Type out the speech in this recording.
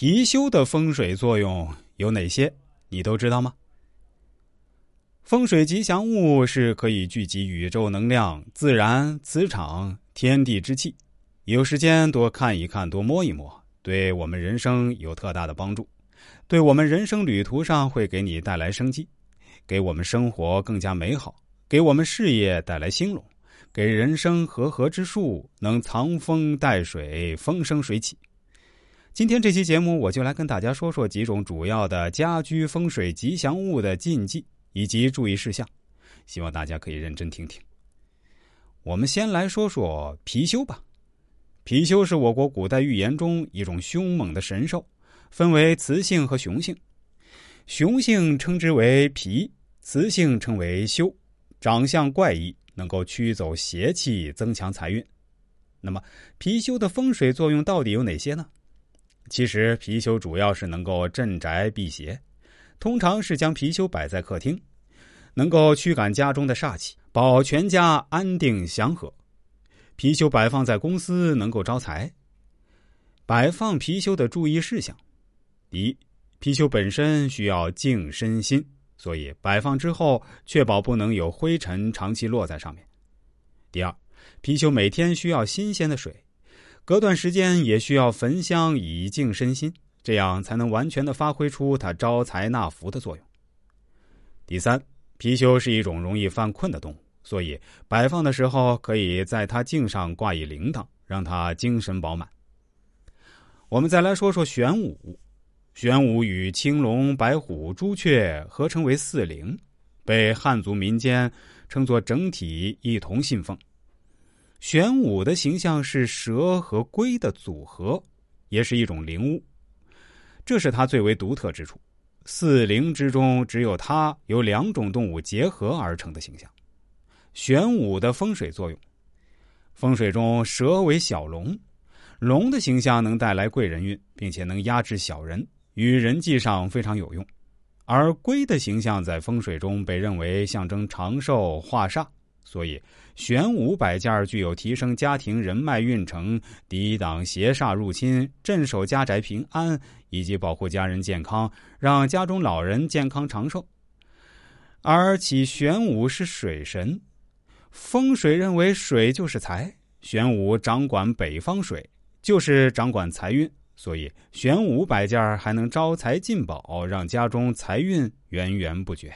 貔貅的风水作用有哪些？你都知道吗？风水吉祥物是可以聚集宇宙能量、自然磁场、天地之气。有时间多看一看，多摸一摸，对我们人生有特大的帮助。对我们人生旅途上会给你带来生机，给我们生活更加美好，给我们事业带来兴隆，给人生和合之树能藏风带水，风生水起。今天这期节目，我就来跟大家说说几种主要的家居风水吉祥物的禁忌以及注意事项，希望大家可以认真听听。我们先来说说貔貅吧。貔貅是我国古代寓言中一种凶猛的神兽，分为雌性和雄性。雄性称之为貔，雌性称为貅，长相怪异，能够驱走邪气，增强财运。那么，貔貅的风水作用到底有哪些呢？其实貔貅主要是能够镇宅辟邪，通常是将貔貅摆在客厅，能够驱赶家中的煞气，保全家安定祥和。貔貅摆放在公司能够招财。摆放貔貅的注意事项：第一，貔貅本身需要净身心，所以摆放之后确保不能有灰尘长期落在上面。第二，貔貅每天需要新鲜的水。隔段时间也需要焚香以静身心，这样才能完全的发挥出它招财纳福的作用。第三，貔貅是一种容易犯困的动物，所以摆放的时候可以在它颈上挂一铃铛，让它精神饱满。我们再来说说玄武，玄武与青龙、白虎、朱雀合称为四灵，被汉族民间称作整体一同信奉。玄武的形象是蛇和龟的组合，也是一种灵物，这是它最为独特之处。四灵之中，只有它由两种动物结合而成的形象。玄武的风水作用：风水中，蛇为小龙，龙的形象能带来贵人运，并且能压制小人，与人际上非常有用；而龟的形象在风水中被认为象征长寿化煞。所以，玄武摆件具有提升家庭人脉运程、抵挡邪煞入侵、镇守家宅平安以及保护家人健康，让家中老人健康长寿。而其玄武是水神，风水认为水就是财，玄武掌管北方水，就是掌管财运，所以玄武摆件还能招财进宝，让家中财运源源不绝。